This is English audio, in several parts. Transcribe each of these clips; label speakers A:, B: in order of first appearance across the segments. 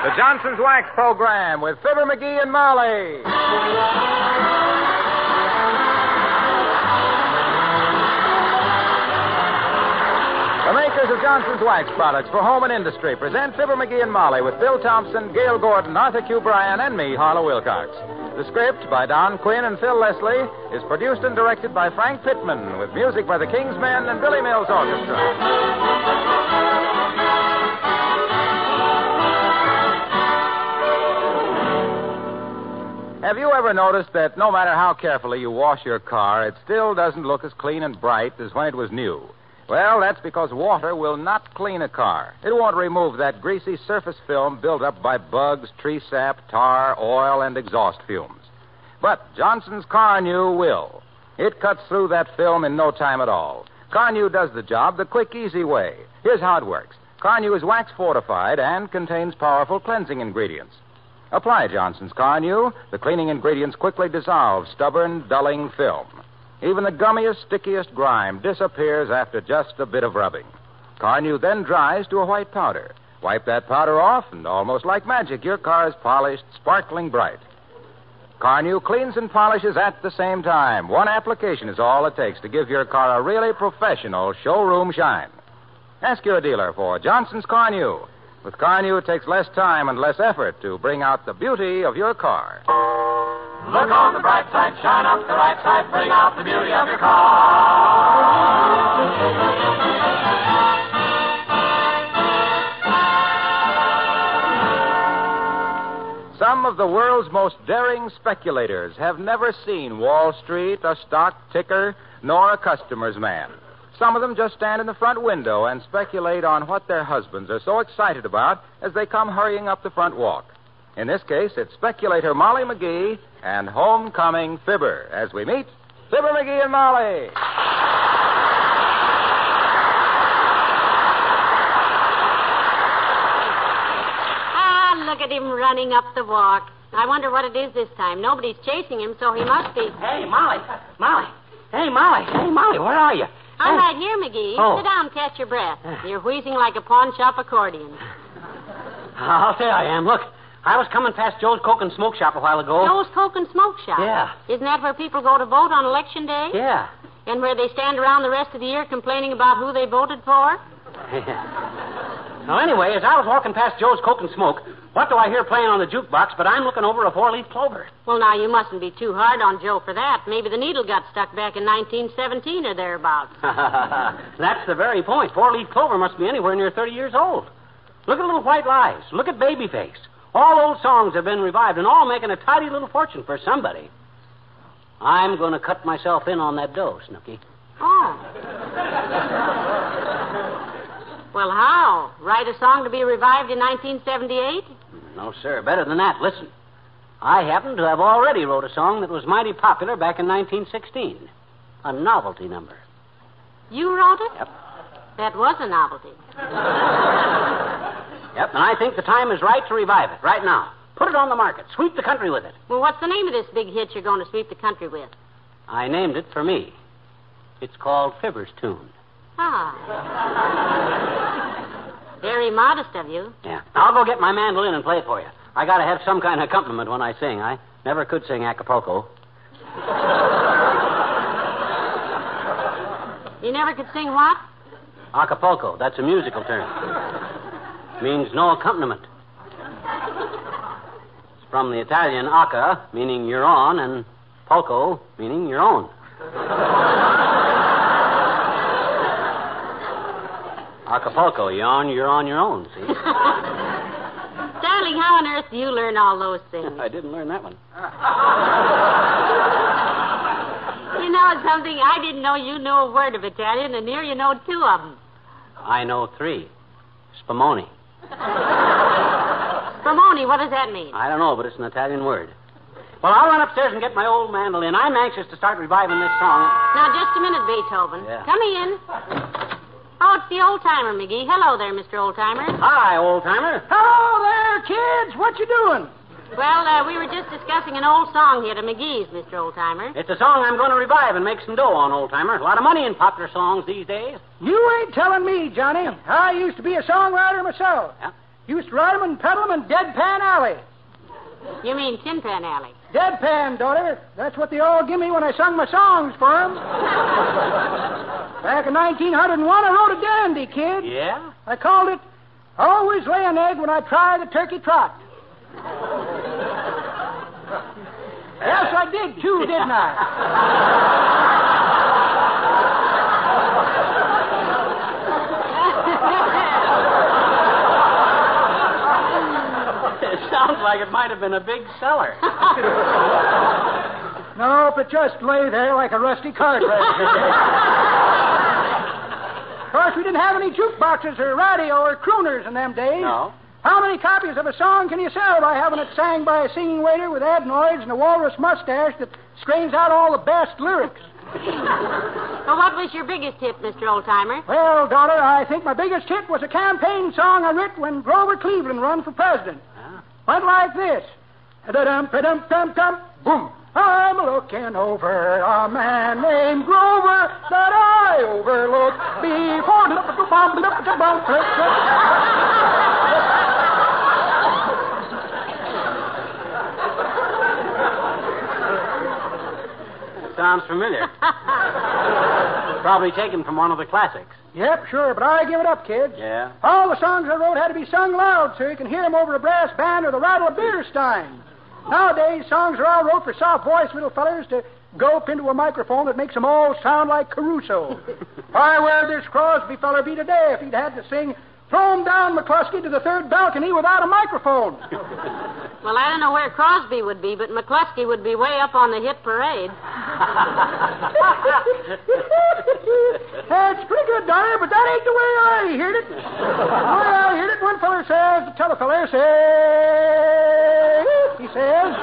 A: The Johnson's Wax Program with Fibber McGee and Molly. The makers of Johnson's Wax products for home and industry present Fibber McGee and Molly with Bill Thompson, Gale Gordon, Arthur Q. Bryan, and me, Harlow Wilcox. The script by Don Quinn and Phil Leslie is produced and directed by Frank Pittman with music by the King's Men and Billy Mills Orchestra. Ever noticed that no matter how carefully you wash your car, it still doesn't look as clean and bright as when it was new? Well, that's because water will not clean a car. It won't remove that greasy surface film built up by bugs, tree sap, tar, oil, and exhaust fumes. But Johnson's Carnu will. It cuts through that film in no time at all. Carnu does the job the quick, easy way. Here's how it works. Carnu is wax fortified and contains powerful cleansing ingredients. Apply Johnson's Carnu. The cleaning ingredients quickly dissolve stubborn, dulling film. Even the gummiest, stickiest grime disappears after just a bit of rubbing. Carnu then dries to a white powder. Wipe that powder off, and almost like magic, your car is polished, sparkling bright. Carnu cleans and polishes at the same time. One application is all it takes to give your car a really professional showroom shine. Ask your dealer for Johnson's Carnu. With Carnu, it takes less time and less effort to bring out the beauty of your car.
B: Look on the bright side, shine up the right side, bring out the beauty of your car.
A: Some of the world's most daring speculators have never seen Wall Street, a stock ticker, nor a customer's man. Some of them just stand in the front window and speculate on what their husbands are so excited about as they come hurrying up the front walk. In this case, it's speculator Molly McGee and homecoming Fibber as we meet Fibber McGee and Molly.
C: Ah, look at him running up the walk. I wonder what it is this time. Nobody's chasing him, so he must be.
D: Hey, Molly. Molly. Hey, Molly. Hey, Molly, where are you?
C: I'm
D: Oh.
C: right here, McGee.
D: Oh.
C: Sit down catch your breath. You're wheezing like a pawn shop accordion.
D: I'll say I am. Look, I was coming past Joe's Coke and Smoke Shop a while ago.
C: Joe's Coke and Smoke Shop.
D: Yeah.
C: Isn't that where people go to vote on election day?
D: Yeah.
C: And where they stand around the rest of the year complaining about who they voted for?
D: Now, anyway, as I was walking past Joe's Coke and Smoke, what do I hear playing on the jukebox? But I'm looking over a four-leaf clover.
C: Well, now, you mustn't be too hard on Joe for that. Maybe the needle got stuck back in 1917 or thereabouts.
D: That's the very point. Four-leaf clover must be anywhere near 30 years old. Look at Little White Lies. Look at Babyface. All old songs have been revived and all making a tidy little fortune for somebody. I'm going to cut myself in on that dough, Snooky.
C: Oh. well, how? Write a song to be revived in 1978?
D: No, sir. Better than that. Listen. I happen to have already wrote a song that was mighty popular back in 1916. A novelty number.
C: You wrote it?
D: Yep.
C: That was a novelty.
D: Yep, and I think the time is right to revive it, right now. Put it on the market. Sweep the country with it.
C: Well, what's the name of this big hit you're going to sweep the country with?
D: I named it for me. It's called Fibber's Tune.
C: Ah. Very modest of you.
D: Yeah. I'll go get my mandolin and play it for you. I gotta have some kind of accompaniment when I sing. I never could sing Acapulco.
C: You never could sing what?
D: Acapulco. That's a musical term. Means no accompaniment. It's from the Italian acca, meaning you're on, and pulco, meaning your own. Acapulco, you're on, you're on your own, see?
C: Darling, how on earth do you learn all those things?
D: I didn't learn that one.
C: You know something? I didn't know you knew a word of Italian, and here you know two of them.
D: I know three. Spumoni.
C: Spumoni, what does that mean?
D: I don't know, but it's an Italian word. Well, I'll run upstairs and get my old mandolin. I'm anxious to start reviving this song.
C: Now, just a minute, Beethoven.
D: Yeah.
C: Come in. Oh, it's the old timer, McGee. Hello there, Mr. Old Timer.
D: Hi, old timer.
E: Hello there, kids. What you doing?
C: Well, uh, we were just discussing an old song here to McGee's, Mr. Old Timer.
D: It's a song I'm going to revive and make some dough on, old timer. A lot of money in popular songs these days.
E: You ain't telling me, Johnny. I used to be a songwriter myself.
D: Yeah.
E: Used to write 'em and peddle 'em in Deadpan Alley.
C: You mean Tin Pan Alley?
E: Deadpan, daughter. That's what they all give me when I sung my songs for 'em. Back in 1901, I wrote a dandy, kid.
D: Yeah?
E: I called it Always Lay an Egg When I Try the Turkey Trot. yes, I did, too, didn't I?
D: it sounds like it might have been a big seller.
E: Nope, it just lay there like a rusty card register. of course, we didn't have any jukeboxes or radio or crooners in them days.
D: No.
E: How many copies of a song can you sell by having it sang by a singing waiter with adenoids and a walrus mustache that strains out all the best lyrics?
C: Well, what was your biggest hit, Mr. Old Timer?
E: Well, daughter, I think my biggest hit was a campaign song I wrote when Grover Cleveland run for president. Went like this. Da-dum, da-dum, dum, dum, boom. I'm looking over a man named Grover that I overlooked before.
D: Sounds familiar. Probably taken from one of the classics.
E: Yep, sure, but I give it up, kids.
D: Yeah?
E: All the songs I wrote had to be sung loud so you can hear 'em over a brass band or the rattle of beer steins. Nowadays, songs are all wrote for soft-voiced little fellers to gulp into a microphone that makes 'em all sound like Caruso. Why, where'd this Crosby feller be today if he'd had to sing Throw 'em down, McCluskey, to the third balcony without a microphone?
C: Well, I don't know where Crosby would be, but McCluskey would be way up on the hit parade.
E: That's pretty good, Donner, but that ain't the way I heard it. The way I heard it, one feller says, the telefeller says, he says,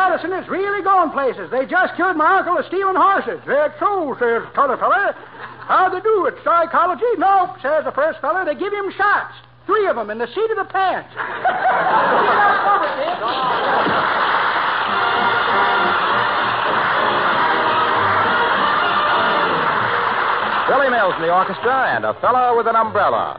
E: medicine is really going places. They just cured my uncle of stealing horses. That's so, says the other feller. How'd they do it? Psychology? Nope, says the first feller. They give him shots. Three of them in the seat of the pants.
A: Billy Mills in the orchestra and a fellow with an umbrella.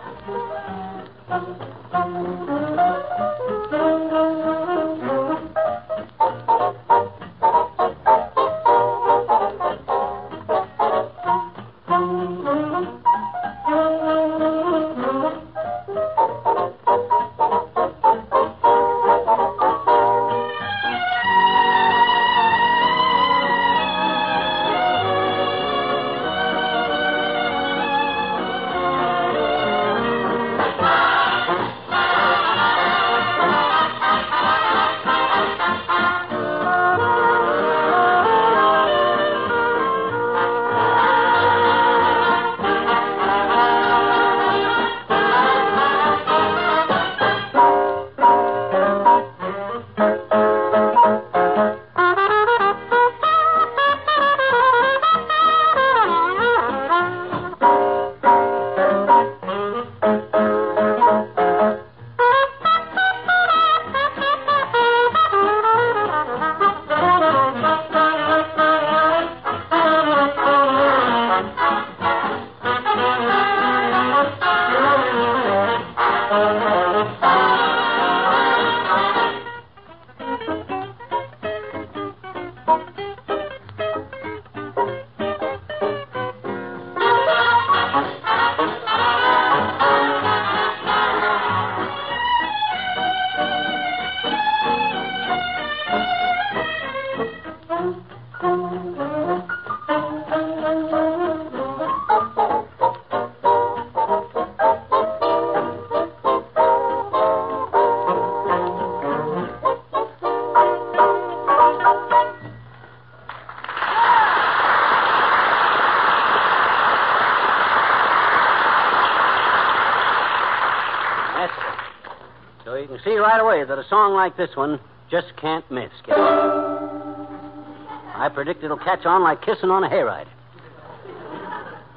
D: Right away that a song like this one just can't miss, kid. I predict it'll catch on like kissing on a hayride.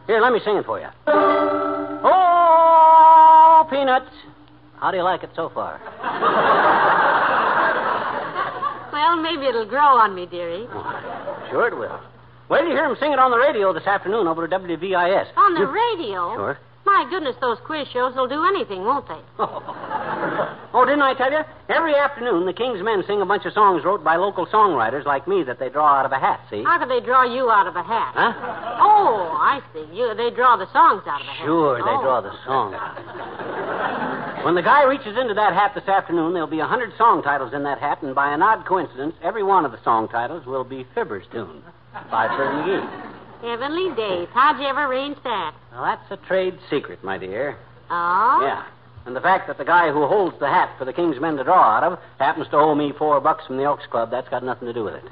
D: Here, let me sing it for you. Oh, peanuts. How do you like it so far?
C: Well, maybe it'll grow on me, dearie.
D: Oh, sure it will. Wait till you hear him sing it on the radio this afternoon over at WVIS.
C: On the
D: You-
C: radio?
D: Sure.
C: My goodness, those quiz shows will do anything, won't they?
D: Oh, Oh, didn't I tell you? Every afternoon, the King's Men sing a bunch of songs wrote by local songwriters like me that they draw out of a hat, see?
C: How could they draw you out of a hat?
D: Huh?
C: Oh, I see. You, they draw the songs out of a hat.
D: Sure, they
C: Oh.
D: draw the oh. songs. When the guy reaches into that hat this afternoon, there'll be a hundred song titles in that hat, and by an odd coincidence, every one of the song titles will be Fibber's tune by Fred McGee.
C: Heavenly days. How'd you ever arrange that?
D: Well, that's a trade secret, my dear.
C: Oh?
D: Yeah. And the fact that the guy who holds the hat for the King's Men to draw out of happens to owe me four bucks from the Elks Club, that's got nothing to do with it.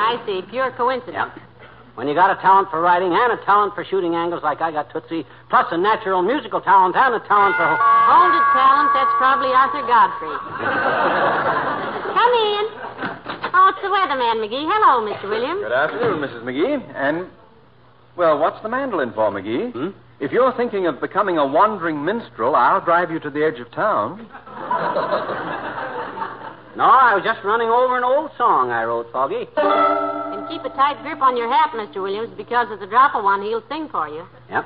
C: I see. Pure coincidence.
D: Yeah. When you got a talent for writing and a talent for shooting angles like I got Tootsie, plus a natural musical talent and a talent for.
C: Hold it, talent. That's probably Arthur Godfrey. Come in. Oh, it's the weatherman, McGee. Hello, Mr. Williams.
F: Good afternoon, Mrs. McGee. And, well, what's the mandolin for, McGee?
D: Hmm?
F: If you're thinking of becoming a wandering minstrel, I'll drive you to the edge of town.
D: No, I was just running over an old song I wrote, Foggy.
C: And keep a tight grip on your hat, Mr. Williams, because of the drop of one, he'll sing for you.
D: Yep.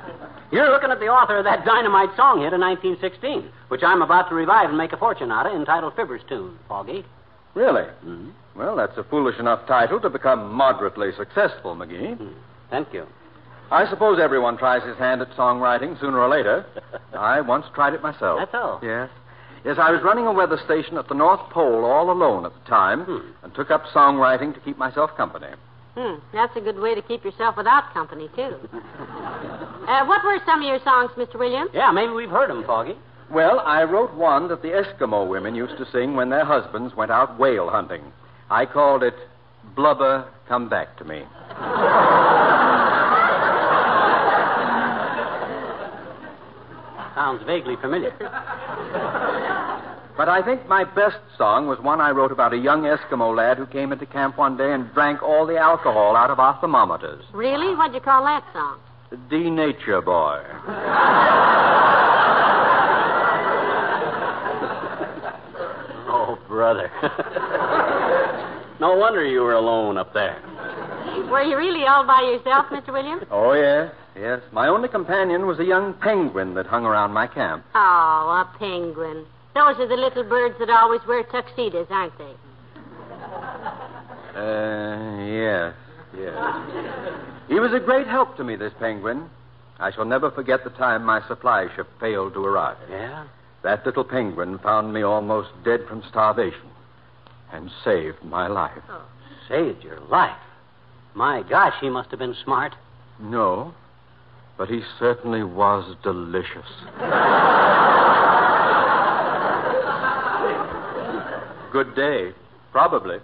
D: You're looking at the author of that dynamite song hit in 1916, which I'm about to revive and make a fortune out of, entitled Fibber's Tune, Foggy.
F: Really?
D: Mm-hmm.
F: Well, that's a foolish enough title to become moderately successful, McGee.
D: Hmm. Thank you.
F: I suppose everyone tries his hand at songwriting sooner or later. I once tried it myself.
D: That's all.
F: Yes. Yes, I was running a weather station at the North Pole all alone at the time
D: Hmm.
F: and took up songwriting to keep myself company.
C: Hmm, that's a good way to keep yourself without company, too. uh, what were some of your songs, Mr. Williams?
D: Yeah, maybe we've heard him, Foggy.
F: Well, I wrote one that the Eskimo women used to sing when their husbands went out whale hunting. I called it Blubber Come Back to Me.
D: Sounds vaguely familiar.
F: But I think my best song was one I wrote about a young Eskimo lad who came into camp one day and drank all the alcohol out of our thermometers.
C: Really? What'd you call that song?
F: The Nature Boy.
D: Oh, brother. no wonder you were alone up there.
C: Were you really all by yourself, Mr. Williams?
F: Oh, yes, yes. My only companion was a young penguin that hung around my camp.
C: Oh, a penguin. Those are the little birds that always wear tuxedos, aren't they?
F: Uh, yes, yes. He was a great help to me, this penguin. I shall never forget the time my supply ship failed to arrive.
D: Yeah?
F: That little penguin found me almost dead from starvation and saved my life. Oh.
D: Saved your life. My gosh, he must have been smart.
F: No, but he certainly was delicious. Good day. Probably.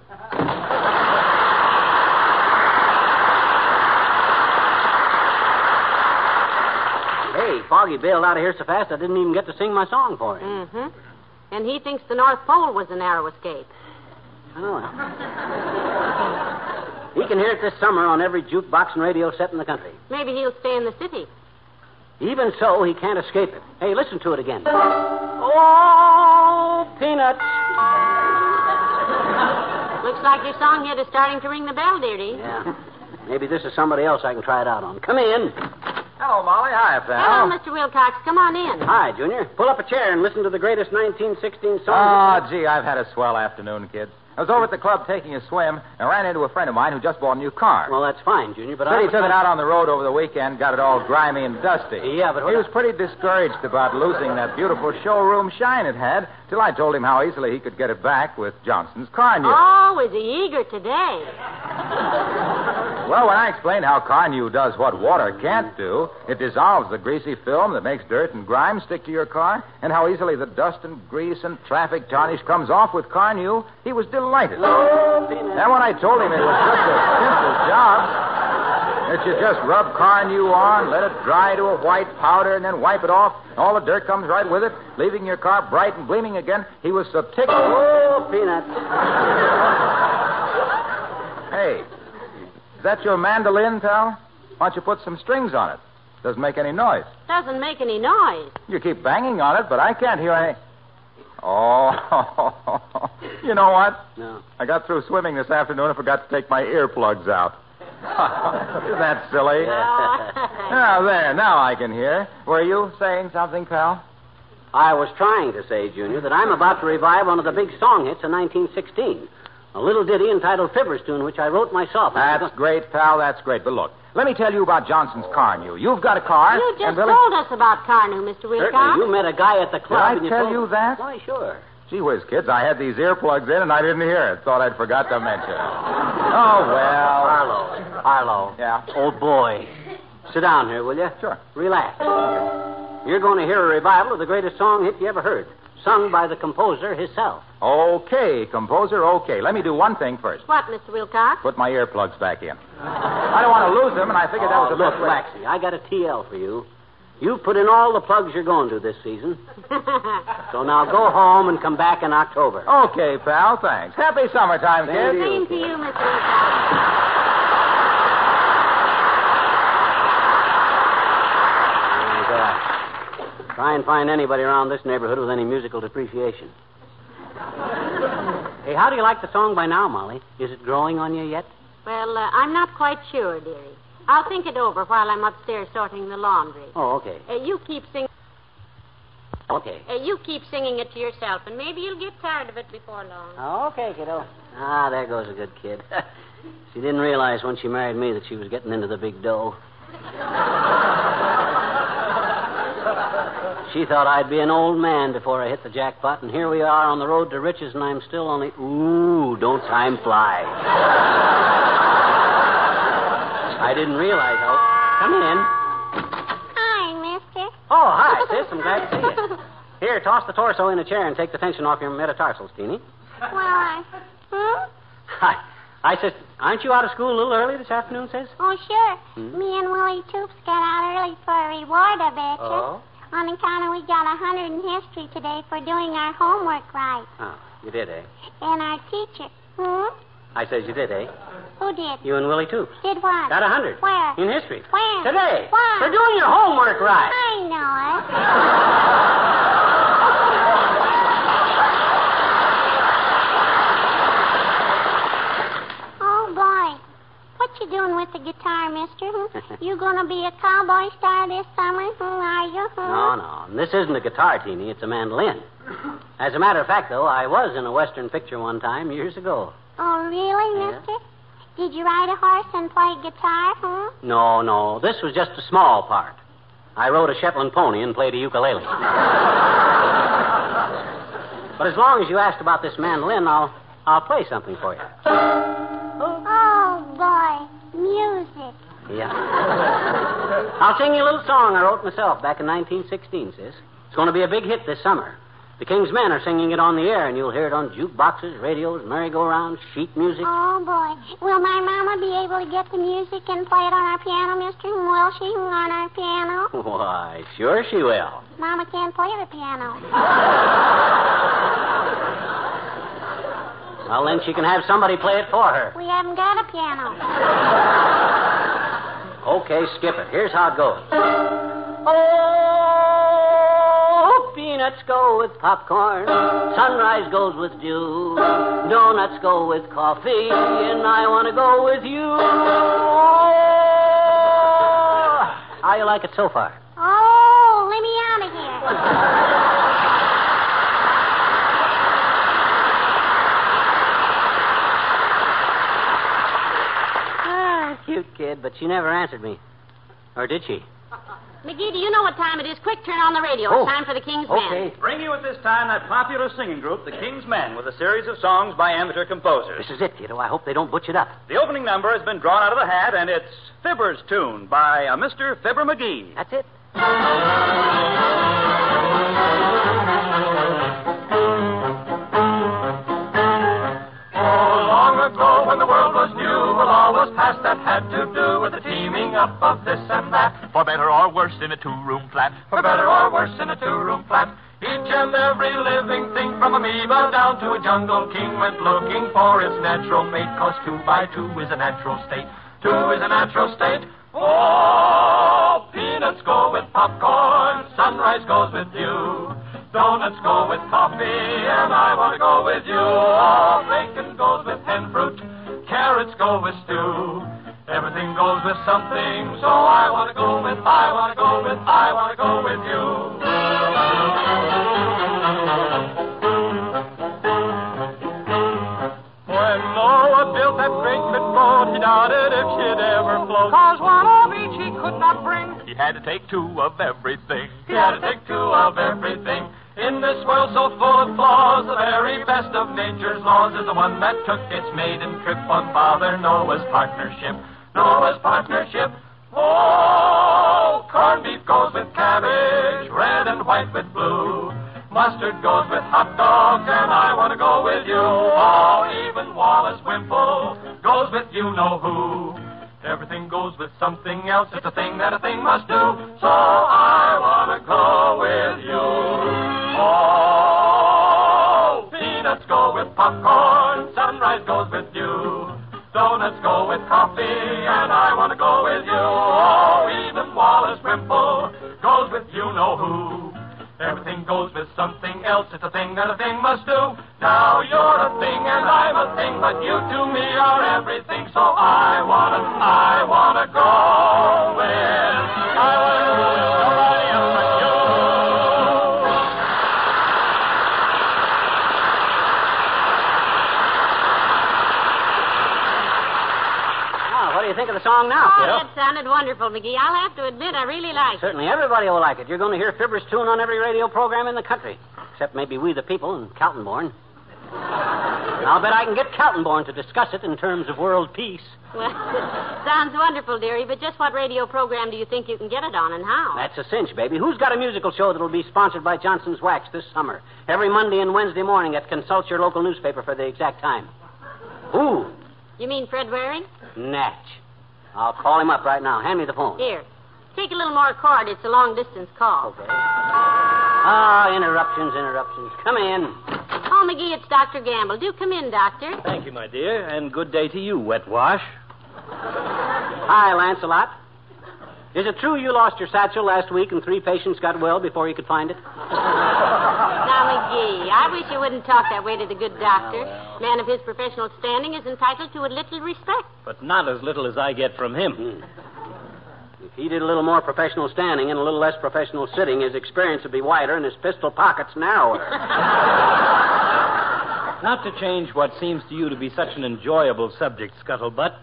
D: Hey, Foggy bailed out of here so fast I didn't even get to sing my song for him.
C: Mm-hmm. And he thinks the North Pole was a narrow escape.
D: Oh, well. He can hear it this summer on every jukebox and radio set in the country.
C: Maybe he'll stay in the city.
D: Even so, he can't escape it. Hey, listen to it again. Oh, peanuts.
C: Looks like your song hit is starting to ring the bell, dearie.
D: Yeah. Maybe this is somebody else I can try it out on. Come in.
A: Hello, Molly. Hi, pal.
C: Hello, Mr. Wilcox. Come on in.
D: Hi, Junior. Pull up a chair and listen to the greatest 1916 song.
A: Oh, gee, I've had a swell afternoon, kids. I was over at the club taking a swim and ran into a friend of mine who just bought a new car.
D: Well, that's fine, Junior, but
A: Said
D: I
A: he took it out on the road over the weekend, got it all grimy and dusty.
D: Yeah, but
A: he was pretty discouraged about losing that beautiful showroom shine it had, till I told him how easily he could get it back with Johnson's Carnu.
C: Oh, is he eager today?
A: Well, when I explained how Carnu does what water can't do, it dissolves the greasy film that makes dirt and grime stick to your car, and how easily the dust and grease and traffic tarnish comes off with Carnu, he was delighted. Oh, and when I told him it was such a simple job, That you just rub Carnu on, let it dry to a white powder, and then wipe it off. All the dirt comes right with it, leaving your car bright and gleaming again. He was so tickled.
D: Oh, peanuts.
A: Hey, is that your mandolin, pal? Why don't you put some strings on it? Doesn't make any noise.
C: Doesn't make any noise.
A: You keep banging on it, but I can't hear any. Oh, you know what?
D: No.
A: I got through swimming this afternoon and forgot to take my earplugs out. Isn't that silly? Now, there, now I can hear. Were you saying something, pal?
D: I was trying to say, Junior, that I'm about to revive one of the big song hits of 1916. A little ditty entitled Fibber's Tune, which I wrote myself.
A: That's great, pal. That's great. But look, let me tell you about Johnson's Carnu. You've got a car.
C: You just
A: Billy...
C: told us about Carnu, Mr. Wilcox.
D: Certainly, you met a guy at the club.
A: Did I
D: and you
A: tell
D: told-
A: you that?
D: Why, sure.
A: Gee whiz, kids, I had these earplugs in and I didn't hear it. Thought I'd forgot to mention it. Oh, well.
D: Harlow. Harlow.
A: Yeah.
D: Old boy. Sit down here, will you?
A: Sure.
D: Relax. You're going to hear a revival of the greatest song hit you ever heard, sung by the composer himself.
A: Okay, composer, okay. Let me do one thing first.
C: What, Mr. Wilcox?
A: Put my earplugs back in. I don't want to lose them, and I figured that was
D: Oh,
A: the
D: look,
A: best way.
D: Waxy, I got a TL for you. You put in all the plugs you're going to this season. So now go home and come back in October.
A: Okay, pal, thanks. Happy summertime,
D: Same
A: kids.
D: to
C: Same to you, Mr. Wilcox.
D: And, uh, try and find anybody around this neighborhood with any musical depreciation. hey, how do you like the song by now, Molly? Is it growing on you yet?
C: Well, uh, I'm not quite sure, dearie. I'll think it over while I'm upstairs sorting the laundry.
D: Oh, okay.
C: Uh, you keep singing.
D: Okay.
C: Uh, you keep singing it to yourself, and maybe you'll get tired of it before long.
D: Oh, okay, kiddo. Ah, there goes a good kid. she didn't realize when she married me that she was getting into the big dough. she thought I'd be an old man before I hit the jackpot, and here we are on the road to riches, and I'm still only. Ooh, don't time fly. I didn't realize how. Come in.
C: Hi, mister.
D: Oh, hi, sis. I'm glad to see you. Here, toss the torso in a chair and take the tension off your metatarsals, Teeny.
C: Well, I. Hmm?
D: Hi. I said, aren't you out of school a little early this afternoon, sis?
G: Oh, sure. Me and Willie Toops got out early for a reward, I betcha.
D: Oh?
G: On account of we got a hundred in history today for doing our homework right.
D: Oh, you did, eh?
G: And our teacher. Hmm?
D: I says you did, eh?
G: Who did?
D: You and Willie Toops.
G: Did what?
D: Got a hundred.
G: Where?
D: In history.
G: Where?
D: Today.
G: Why?
D: For doing your homework right.
G: I know it. oh, boy. What you doing with the guitar, mister? Hmm? You gonna be a cowboy star this summer? Hmm, are you? Hmm?
D: No, no. This isn't a guitar, Teeny. It's a mandolin. As a matter of fact, though, I was in a Western picture one time years ago.
G: Oh, really,
D: Yeah.
G: mister? Did you ride a horse and play guitar, hmm?
D: No, no. This was just a small part. I rode a Shetland pony and played a ukulele. but as long as you asked about this mandolin, I'll I'll play something for you.
G: Oh, boy. Music.
D: Yeah. I'll sing you a little song I wrote myself back in 1916, sis. It's going to be a big hit this summer. The King's Men are singing it on the air, and you'll hear it on jukeboxes, radios, merry-go-rounds, sheet music.
G: Oh, boy. Will my mama be able to get the music and play it on our piano, mister? Will she on our piano?
D: Why, sure she will.
G: Mama can't play the piano.
D: Well, then she can have somebody play it for her.
G: We haven't got a piano.
D: Okay, skip it. Here's how it goes. Oh, peanuts go with popcorn. Sunrise goes with dew. Donuts go with coffee. And I want to go with you. How you like it so far?
G: Oh, let me out of here.
D: Ah, cute kid, but she never answered me. Or did she?
C: McGee, do you know what time it is? Quick, turn on the radio.
D: Oh.
C: It's time for the King's Men.
D: Okay.
H: Bring you at this time that popular singing group, the King's Men, with a series of songs by amateur composers.
D: This is it, kiddo. I hope they don't butch it up.
H: The opening number has been drawn out of the hat, and it's Fibber's Tune by uh, a Mr. Fibber McGee.
D: That's it.
B: Oh, long ago when the world was new, a law was passed that had to do with the teeming in a two-room flat. For better or worse in a two-room flat. Each and every living thing from amoeba down to a jungle king went looking for its natural mate. Cause two by two is a natural state. Two is a natural state. Oh, peanuts go with popcorn. Sunrise goes with you. Donuts go with coffee, and I want to go with you. Oh, bacon goes with hen fruit. Carrots go with stew. Everything goes with something, so I want to go with, I want to go with, I want to go with you. When Noah built that great boat, he doubted if she'd ever float. Cause one of each he could not bring. He had to take two of everything. He had to take two of everything. In this world so full of flaws, the very best of nature's laws is the one that took its maiden trip on Father Noah's partnership. Noah's partnership. Oh, corned beef goes with cabbage, red and white with blue. Mustard goes with hot dogs, and I want to go with you. Oh, even Wallace Wimple goes with you know who. Everything goes with something else. It's a thing that a thing must do. So I want to go with you. Peanuts go with popcorn. Sunrise goes with you. Donuts go with coffee, and I want to go with you. Oh, even Wallace Wimple goes with you know who. Everything goes with something else. It's a thing that a thing must do. Now you're a thing and I'm a thing, but you to me are everything. So I wanna, I wanna go
D: song now,
C: Oh,
D: kiddo?
C: that sounded wonderful, McGee. I'll have to admit I really like it.
D: Certainly everybody will like it. You're going to hear Fibber's tune on every radio program in the country, except maybe We the People and Kaltenborn. And I'll bet I can get Kaltenborn to discuss it in terms of world peace.
C: Well, sounds wonderful, dearie, but just what radio program do you think you can get it on and how?
D: That's a cinch, baby. Who's got a musical show that'll be sponsored by Johnson's Wax this summer? Every Monday and Wednesday morning at consult your local newspaper for the exact time. Who?
C: You mean Fred Waring?
D: Natch. I'll call him up right now. Hand me the phone.
C: Here. Take a little more cord. It's a long distance call.
D: Okay. Ah, interruptions, interruptions. Come in.
C: Oh, McGee, it's Dr. Gamble. Do come in, Doctor.
I: Thank you, my dear, and good day to you, Wet Wash.
D: Hi, Lancelot. Is it true you lost your satchel last week and three patients got well before you could find it?
C: Now, McGee, I wish you wouldn't talk that way to the good doctor. Man of his professional standing is entitled to a little respect.
I: But not as little as I get from him. Hmm.
D: If he did a little more professional standing and a little less professional sitting, his experience would be wider and his pistol pockets narrower.
I: Not to change what seems to you to be such an enjoyable subject, Scuttlebutt,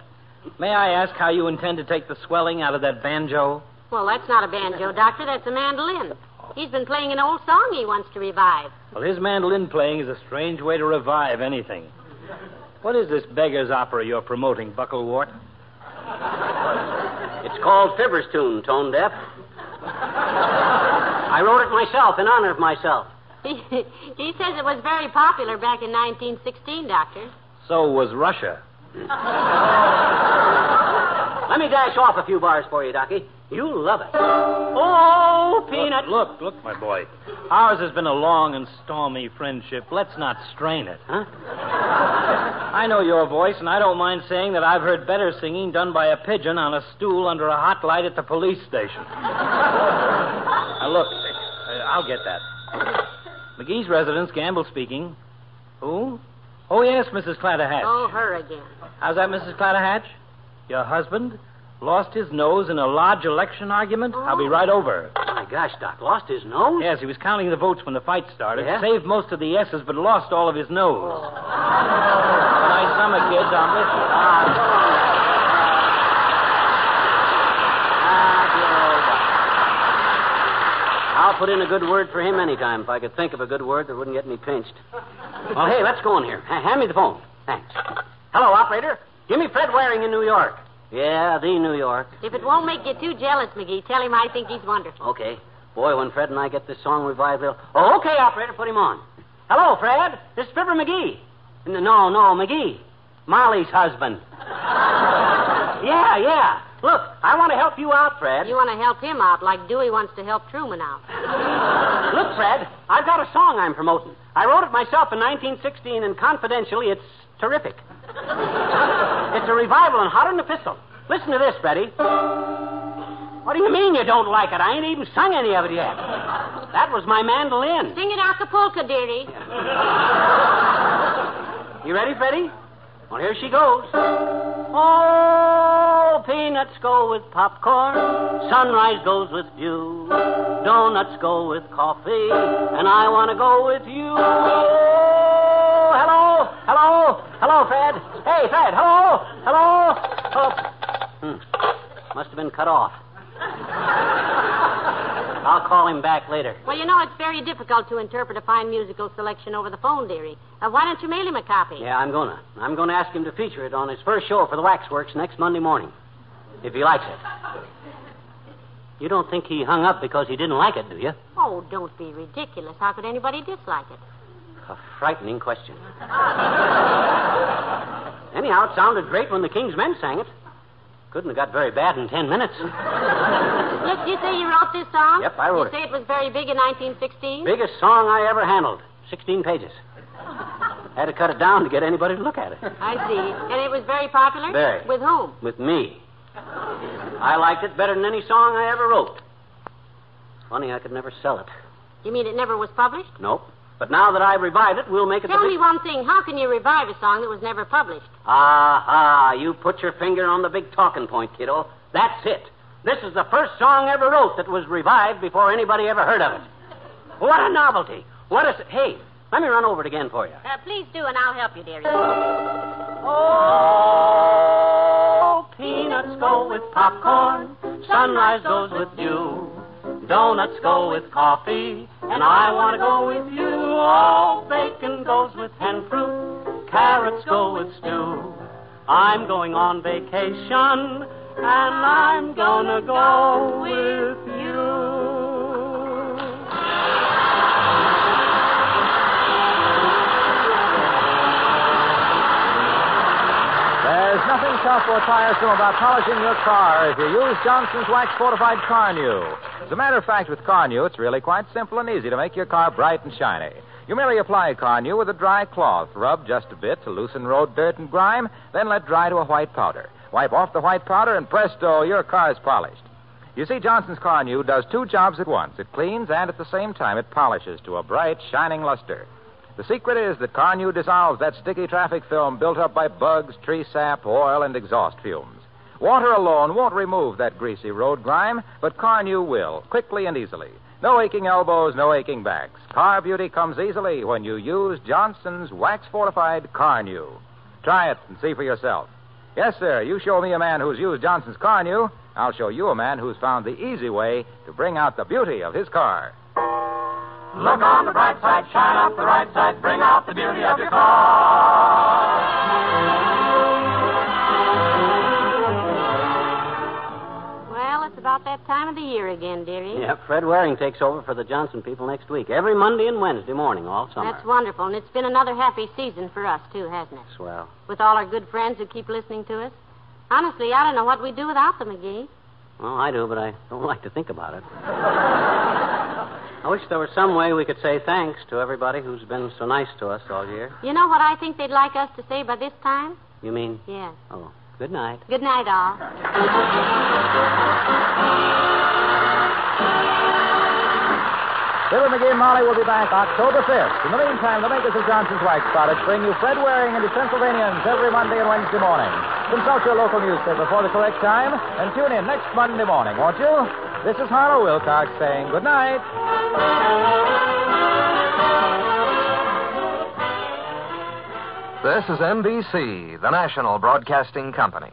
I: may I ask how you intend to take the swelling out of that banjo?
C: Well, that's not a banjo, Doctor. That's a mandolin. He's been playing an old song he wants to revive.
I: Well, his mandolin playing is a strange way to revive anything. What is this beggar's opera you're promoting, Bucklewart?
D: It's called Fibber's Tune, Tone Deaf. I wrote it myself in honor of myself.
C: He, he says it was very popular back in 1916, Doctor.
I: So was Russia.
D: Let me dash off a few bars for you, Docky. You'll love it. Oh, Peanut.
I: Look, look, look, my boy. Ours has been a long and stormy friendship. Let's not strain it.
D: Huh?
I: I know your voice, and I don't mind saying that I've heard better singing done by a pigeon on a stool under a hot light at the police station. now, look, uh, I'll get that. McGee's residence, Gamble speaking. Who? Oh, yes, Mrs. Clatterhatch.
C: Oh, her again.
I: How's that, Mrs. Clatterhatch? Your husband lost his nose in a large election argument? I'll be right over.
D: Oh My gosh, Doc, lost his nose?
I: Yes, he was counting the votes when the fight started.
D: Yeah?
I: Saved most of the yeses, but lost all of his nose. A nice summer, kids. I'll miss you.
D: Ah, I'll put in a good word for him anytime if I could think of a good word that wouldn't get me pinched. Well, hey, let's go in here. Ha- hand me the phone. Thanks. Hello, operator. Give me Fred Waring in New York. Yeah, the New York.
C: If it won't make you too jealous, McGee, tell him I think he's wonderful.
D: Okay. Boy, when Fred and I get this song revived, they'll... Oh, okay, operator, put him on. Hello, Fred. This is Fibber McGee. No, no, McGee. Molly's husband. Yeah, yeah. Look, I want to help you out, Fred.
C: You want to help him out like Dewey wants to help Truman out.
D: Look, Fred, I've got a song I'm promoting. I wrote it myself in 1916, and confidentially, it's terrific. it's a revival and hotter than a pistol. Listen to this, Freddie. What do you mean you don't like it? I ain't even sung any of it yet. That was my mandolin.
C: Sing it Acapulco, dearie.
D: You ready, Freddie? Well, here she goes. Oh, peanuts go with popcorn. Sunrise goes with you. Donuts go with coffee. And I want to go with you. Oh, hello, hello, hello, Fred. Hey, Fred, hello, hello. Oh. Hmm. Must have been cut off. I'll call him back later.
C: Well, you know, it's very difficult to interpret a fine musical selection over the phone, dearie. Uh, why don't you mail him a copy?
D: Yeah, I'm gonna. I'm gonna ask him to feature it on his first show for the Waxworks next Monday morning, if he likes it. You don't think he hung up because he didn't like it, do you?
C: Oh, don't be ridiculous. How could anybody dislike it?
D: A frightening question. Anyhow, it sounded great when the King's Men sang it. Couldn't have got very bad in ten minutes.
C: Look, you say you wrote this song?
D: Yep, I wrote
C: you
D: it.
C: say it was very big in 1916?
D: Biggest song I ever handled. Sixteen pages. Had to cut it down to get anybody to look at it.
C: I see. And it was very popular?
D: Very.
C: With whom?
D: With me. I liked it better than any song I ever wrote. Funny I could never sell it.
C: You mean it never was published?
D: Nope. But now that I've revived it, we'll make it
C: Tell
D: the
C: me
D: big...
C: one thing. How can you revive a song that was never published?
D: Aha, you put your finger on the big talking point, kiddo. That's it. This is the first song ever wrote that was revived before anybody ever heard of it. What a novelty. What a... Hey, let me run over it again for you.
C: Uh, please do, and I'll help you, dearie.
D: Oh, peanuts go with popcorn. Sunrise goes with you. Donuts go with coffee. And I want to go with you. Oh, bacon goes with hen fruit. Carrots go with stew. I'm going on vacation. And I'm gonna go with you.
A: There's nothing tough or tiresome about polishing your car if you use Johnson's Wax Fortified Carnu. As a matter of fact, with Carnu, it's really quite simple and easy to make your car bright and shiny. You merely apply Carnu with a dry cloth, rub just a bit to loosen road dirt and grime, then let dry to a white powder. Wipe off the white powder, and presto, your car's polished. You see, Johnson's Carnu does two jobs at once. It cleans and at the same time it polishes to a bright, shining luster. The secret is that Carnu dissolves that sticky traffic film built up by bugs, tree sap, oil, and exhaust fumes. Water alone won't remove that greasy road grime, but Carnu will, quickly and easily. No aching elbows, no aching backs. Car beauty comes easily when you use Johnson's wax fortified Carnu. Try it and see for yourself. Yes, sir, you show me a man who's used Johnson's Carnu, I'll show you a man who's found the easy way to bring out the beauty of his car.
B: Look on the bright side, shine up the right side, bring out the beauty of your car.
C: It's about that time of the year again, dearie.
D: Yeah, Fred Waring takes over for the Johnson people next week. Every Monday and Wednesday morning, all summer.
C: That's wonderful, and it's been another happy season for us, too, hasn't it?
D: Swell.
C: With all our good friends who keep listening to us. Honestly, I don't know what we'd do without them, McGee.
D: Well, I do, but I don't like to think about it. I wish there was some way we could say thanks to everybody who's been so nice to us all year.
C: You know what I think they'd like us to say by this time?
D: You mean?
C: Yes.
D: Oh, good night.
C: Good night, all.
A: Billy McGee and Molly will be back October 5th. In the meantime, the makers of Johnson's Wax products bring you Fred Waring and his Pennsylvanians every Monday and Wednesday morning. Consult your local newspaper for the correct time and tune in next Monday morning, won't you? This is Harlow Wilcox saying good night.
J: This is NBC, the national broadcasting company.